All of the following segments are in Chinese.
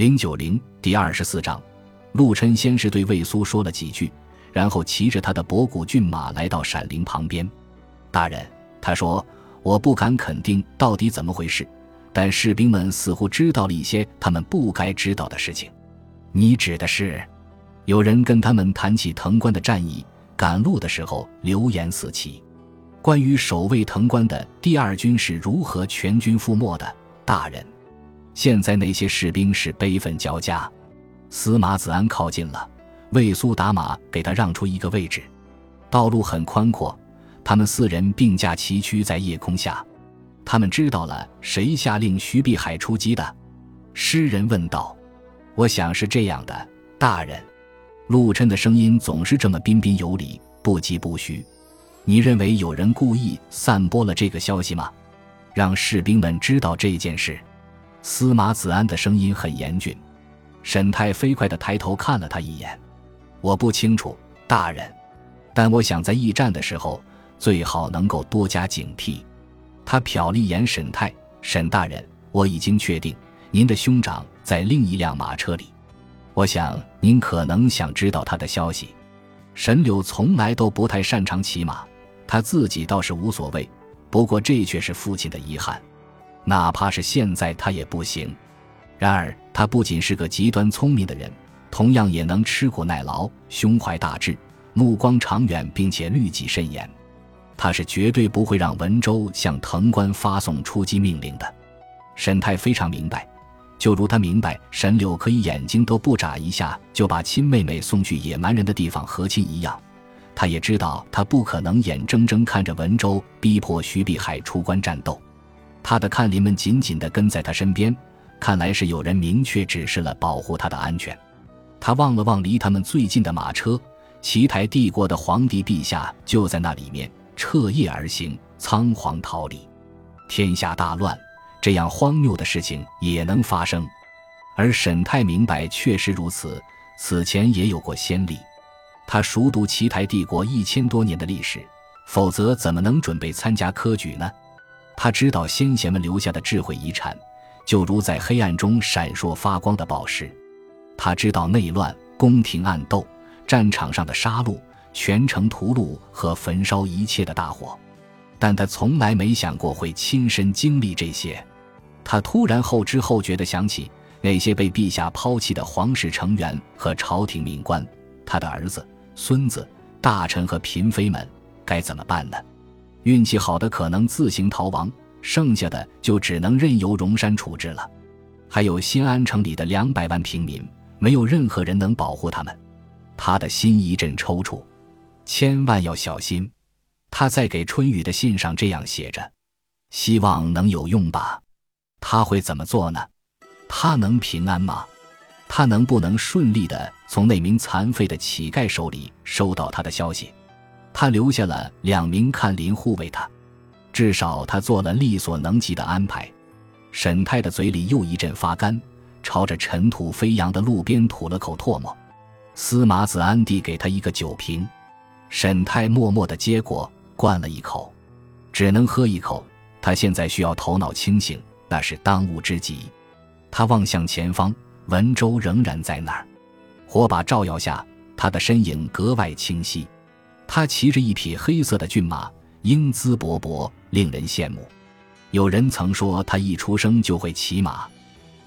零九零第二十四章，陆琛先是对魏苏说了几句，然后骑着他的博古骏马来到闪灵旁边。大人，他说：“我不敢肯定到底怎么回事，但士兵们似乎知道了一些他们不该知道的事情。你指的是？有人跟他们谈起藤关的战役，赶路的时候流言四起，关于守卫藤关的第二军是如何全军覆没的。大人，现在那些士兵是悲愤交加。”司马子安靠近了，魏苏打马给他让出一个位置，道路很宽阔。他们四人并驾齐驱在夜空下，他们知道了谁下令徐碧海出击的。诗人问道：“我想是这样的，大人。”陆琛的声音总是这么彬彬有礼，不疾不徐。你认为有人故意散播了这个消息吗？让士兵们知道这件事？司马子安的声音很严峻。沈泰飞快地抬头看了他一眼：“我不清楚，大人，但我想在驿站的时候。”最好能够多加警惕。他瞟了一眼沈泰，沈大人，我已经确定您的兄长在另一辆马车里。我想您可能想知道他的消息。沈柳从来都不太擅长骑马，他自己倒是无所谓。不过这却是父亲的遗憾，哪怕是现在他也不行。然而他不仅是个极端聪明的人，同样也能吃苦耐劳，胸怀大志，目光长远，并且律己慎言。他是绝对不会让文州向藤关发送出击命令的。沈泰非常明白，就如他明白沈柳可以眼睛都不眨一下就把亲妹妹送去野蛮人的地方和亲一样，他也知道他不可能眼睁睁看着文州逼迫徐碧海出关战斗。他的看林们紧紧地跟在他身边，看来是有人明确指示了保护他的安全。他望了望离他们最近的马车，奇台帝国的皇帝陛下就在那里面。彻夜而行，仓皇逃离，天下大乱，这样荒谬的事情也能发生。而沈泰明白，确实如此，此前也有过先例。他熟读奇台帝国一千多年的历史，否则怎么能准备参加科举呢？他知道先贤们留下的智慧遗产，就如在黑暗中闪烁发光的宝石。他知道内乱、宫廷暗斗、战场上的杀戮。全城屠戮和焚烧一切的大火，但他从来没想过会亲身经历这些。他突然后知后觉地想起那些被陛下抛弃的皇室成员和朝廷命官，他的儿子、孙子、大臣和嫔妃们该怎么办呢？运气好的可能自行逃亡，剩下的就只能任由荣山处置了。还有新安城里的两百万平民，没有任何人能保护他们。他的心一阵抽搐。千万要小心，他在给春雨的信上这样写着，希望能有用吧。他会怎么做呢？他能平安吗？他能不能顺利的从那名残废的乞丐手里收到他的消息？他留下了两名看林护卫他，至少他做了力所能及的安排。沈泰的嘴里又一阵发干，朝着尘土飞扬的路边吐了口唾沫。司马子安递给他一个酒瓶。沈泰默默地接过，灌了一口，只能喝一口。他现在需要头脑清醒，那是当务之急。他望向前方，文州仍然在那儿，火把照耀下，他的身影格外清晰。他骑着一匹黑色的骏马，英姿勃勃，令人羡慕。有人曾说他一出生就会骑马。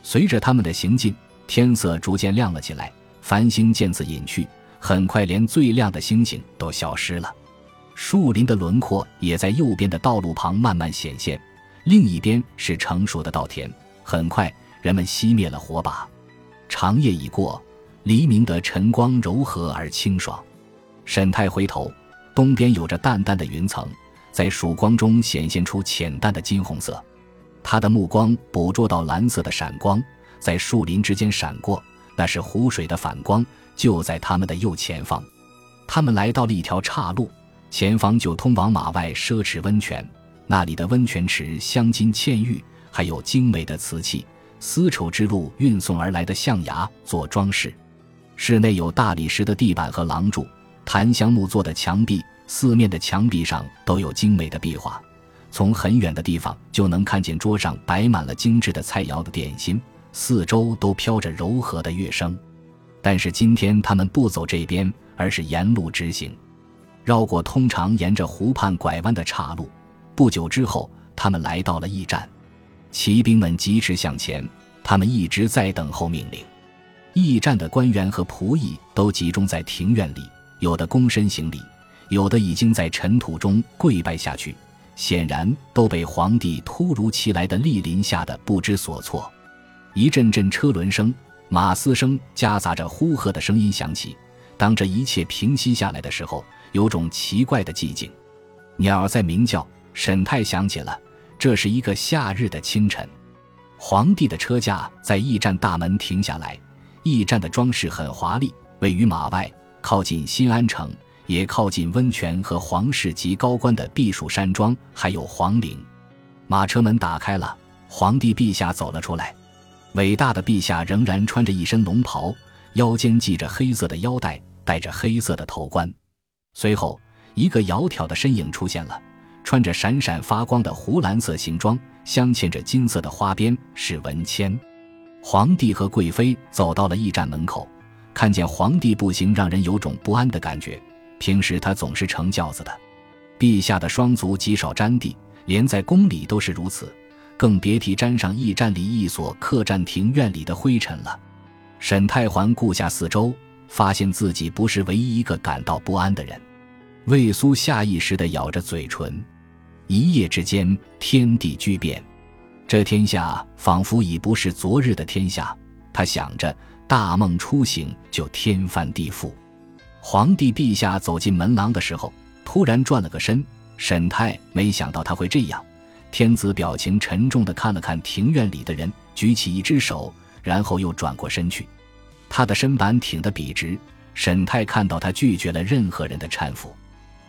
随着他们的行进，天色逐渐亮了起来，繁星渐次隐去。很快，连最亮的星星都消失了，树林的轮廓也在右边的道路旁慢慢显现，另一边是成熟的稻田。很快，人们熄灭了火把，长夜已过，黎明的晨光柔和而清爽。沈泰回头，东边有着淡淡的云层，在曙光中显现出浅淡的金红色。他的目光捕捉到蓝色的闪光，在树林之间闪过，那是湖水的反光。就在他们的右前方，他们来到了一条岔路，前方就通往马外奢侈温泉。那里的温泉池镶金嵌玉，还有精美的瓷器、丝绸之路运送而来的象牙做装饰。室内有大理石的地板和廊柱，檀香木做的墙壁，四面的墙壁上都有精美的壁画。从很远的地方就能看见桌上摆满了精致的菜肴的点心，四周都飘着柔和的乐声。但是今天他们不走这边，而是沿路直行，绕过通常沿着湖畔拐弯的岔路。不久之后，他们来到了驿站，骑兵们疾驰向前，他们一直在等候命令。驿站的官员和仆役都集中在庭院里，有的躬身行礼，有的已经在尘土中跪拜下去，显然都被皇帝突如其来的莅临吓得不知所措。一阵阵车轮声。马嘶声夹杂着呼喝的声音响起。当这一切平息下来的时候，有种奇怪的寂静。鸟在鸣叫。沈泰想起了，这是一个夏日的清晨。皇帝的车驾在驿站大门停下来。驿站的装饰很华丽，位于马外，靠近新安城，也靠近温泉和皇室及高官的避暑山庄，还有皇陵。马车门打开了，皇帝陛下走了出来。伟大的陛下仍然穿着一身龙袍，腰间系着黑色的腰带，戴着黑色的头冠。随后，一个窈窕的身影出现了，穿着闪闪发光的湖蓝色行装，镶嵌着金色的花边，是文谦。皇帝和贵妃走到了驿站门口，看见皇帝步行，让人有种不安的感觉。平时他总是乘轿子的，陛下的双足极少沾地，连在宫里都是如此。更别提沾上驿站里一所客栈庭院里的灰尘了。沈太环顾下四周，发现自己不是唯一一个感到不安的人。魏苏下意识地咬着嘴唇。一夜之间，天地巨变，这天下仿佛已不是昨日的天下。他想着，大梦初醒就天翻地覆。皇帝陛下走进门廊的时候，突然转了个身。沈太没想到他会这样。天子表情沉重地看了看庭院里的人，举起一只手，然后又转过身去。他的身板挺得笔直。沈泰看到他拒绝了任何人的搀扶。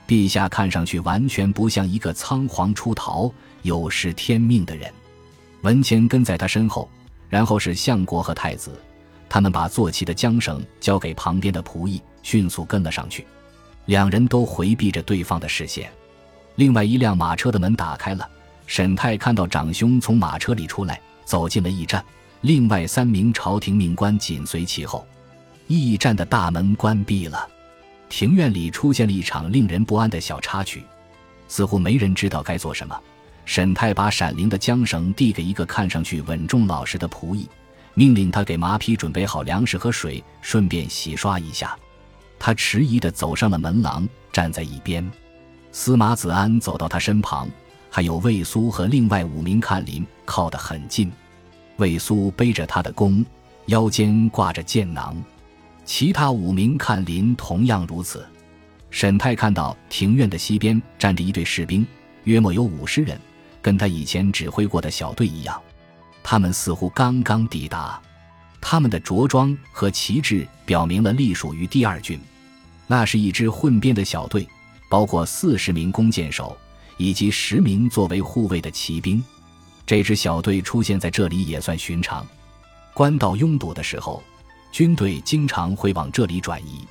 陛下看上去完全不像一个仓皇出逃、有失天命的人。文谦跟在他身后，然后是相国和太子。他们把坐骑的缰绳交给旁边的仆役，迅速跟了上去。两人都回避着对方的视线。另外一辆马车的门打开了。沈泰看到长兄从马车里出来，走进了驿站。另外三名朝廷命官紧随其后。驿站的大门关闭了，庭院里出现了一场令人不安的小插曲，似乎没人知道该做什么。沈泰把闪灵的缰绳递给一个看上去稳重老实的仆役，命令他给马匹准备好粮食和水，顺便洗刷一下。他迟疑地走上了门廊，站在一边。司马子安走到他身旁。还有魏苏和另外五名看林靠得很近，魏苏背着他的弓，腰间挂着箭囊，其他五名看林同样如此。沈泰看到庭院的西边站着一队士兵，约莫有五十人，跟他以前指挥过的小队一样。他们似乎刚刚抵达，他们的着装和旗帜表明了隶属于第二军。那是一支混编的小队，包括四十名弓箭手。以及十名作为护卫的骑兵，这支小队出现在这里也算寻常。官道拥堵的时候，军队经常会往这里转移。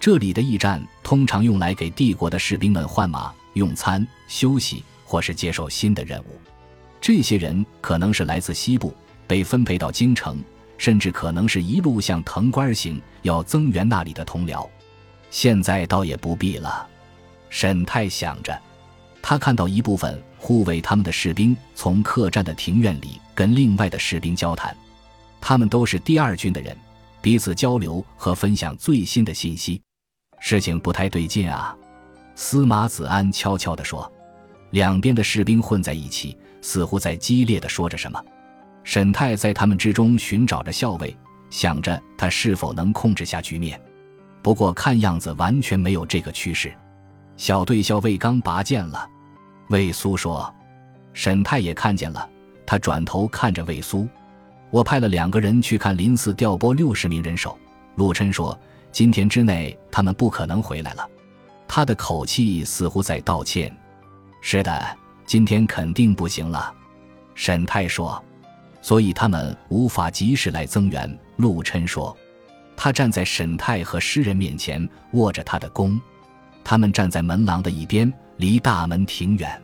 这里的驿站通常用来给帝国的士兵们换马、用餐、休息，或是接受新的任务。这些人可能是来自西部，被分配到京城，甚至可能是一路向藤官行，要增援那里的同僚。现在倒也不必了，沈泰想着。他看到一部分护卫他们的士兵从客栈的庭院里跟另外的士兵交谈，他们都是第二军的人，彼此交流和分享最新的信息。事情不太对劲啊，司马子安悄悄地说。两边的士兵混在一起，似乎在激烈地说着什么。沈泰在他们之中寻找着校尉，想着他是否能控制下局面。不过看样子完全没有这个趋势。小队校尉刚拔剑了。魏苏说：“沈泰也看见了。”他转头看着魏苏：“我派了两个人去看林寺，调拨六十名人手。”陆琛说：“今天之内，他们不可能回来了。”他的口气似乎在道歉。“是的，今天肯定不行了。”沈太说：“所以他们无法及时来增援。”陆琛说：“他站在沈太和诗人面前，握着他的弓。他们站在门廊的一边。”离大门挺远，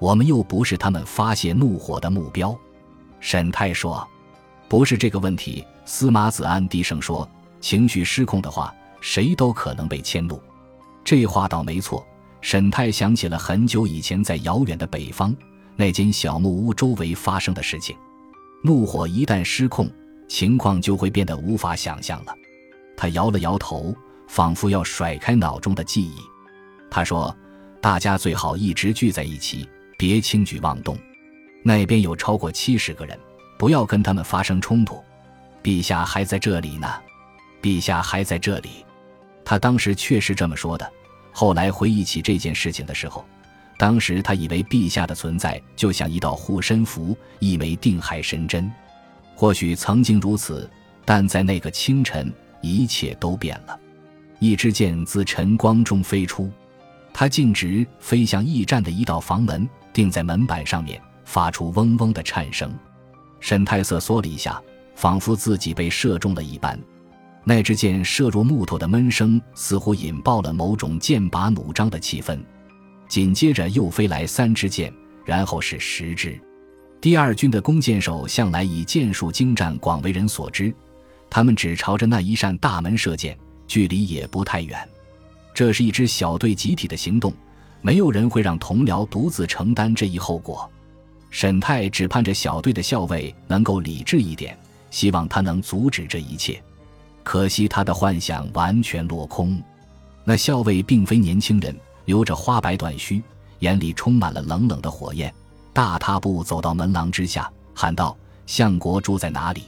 我们又不是他们发泄怒火的目标。”沈泰说。不是这个问题。司马子安低声说：“情绪失控的话，谁都可能被迁怒。”这话倒没错。沈泰想起了很久以前在遥远的北方那间小木屋周围发生的事情。怒火一旦失控，情况就会变得无法想象了。他摇了摇头，仿佛要甩开脑中的记忆。他说：“大家最好一直聚在一起，别轻举妄动。那边有超过七十个人，不要跟他们发生冲突。陛下还在这里呢，陛下还在这里。”他当时确实这么说的。后来回忆起这件事情的时候，当时他以为陛下的存在就像一道护身符，一枚定海神针。或许曾经如此，但在那个清晨。一切都变了，一支箭自晨光中飞出，它径直飞向驿站的一道房门，钉在门板上面，发出嗡嗡的颤声。沈太瑟缩了一下，仿佛自己被射中了一般。那支箭射入木头的闷声，似乎引爆了某种剑拔弩张的气氛。紧接着又飞来三支箭，然后是十支。第二军的弓箭手向来以箭术精湛广为人所知。他们只朝着那一扇大门射箭，距离也不太远。这是一支小队集体的行动，没有人会让同僚独自承担这一后果。沈泰只盼着小队的校尉能够理智一点，希望他能阻止这一切。可惜他的幻想完全落空。那校尉并非年轻人，留着花白短须，眼里充满了冷冷的火焰，大踏步走到门廊之下，喊道：“相国住在哪里？”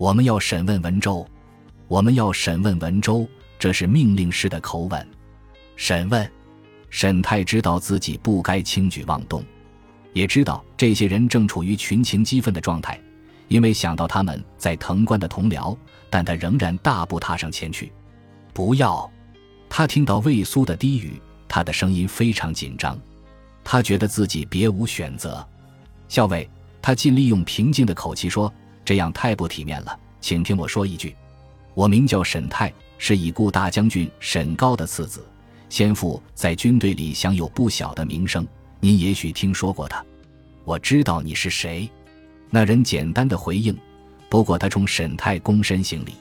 我们要审问文州，我们要审问文州，这是命令式的口吻。审问，沈泰知道自己不该轻举妄动，也知道这些人正处于群情激愤的状态，因为想到他们在藤官的同僚，但他仍然大步踏上前去。不要！他听到魏苏的低语，他的声音非常紧张，他觉得自己别无选择。校尉，他尽力用平静的口气说。这样太不体面了，请听我说一句，我名叫沈泰，是已故大将军沈高的次子，先父在军队里享有不小的名声，您也许听说过他。我知道你是谁。那人简单的回应，不过他冲沈泰躬身行礼。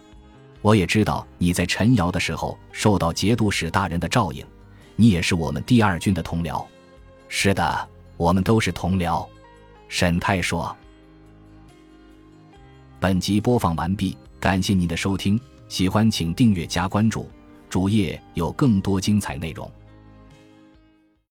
我也知道你在陈瑶的时候受到节度使大人的照应，你也是我们第二军的同僚。是的，我们都是同僚。沈泰说。本集播放完毕，感谢您的收听，喜欢请订阅加关注，主页有更多精彩内容。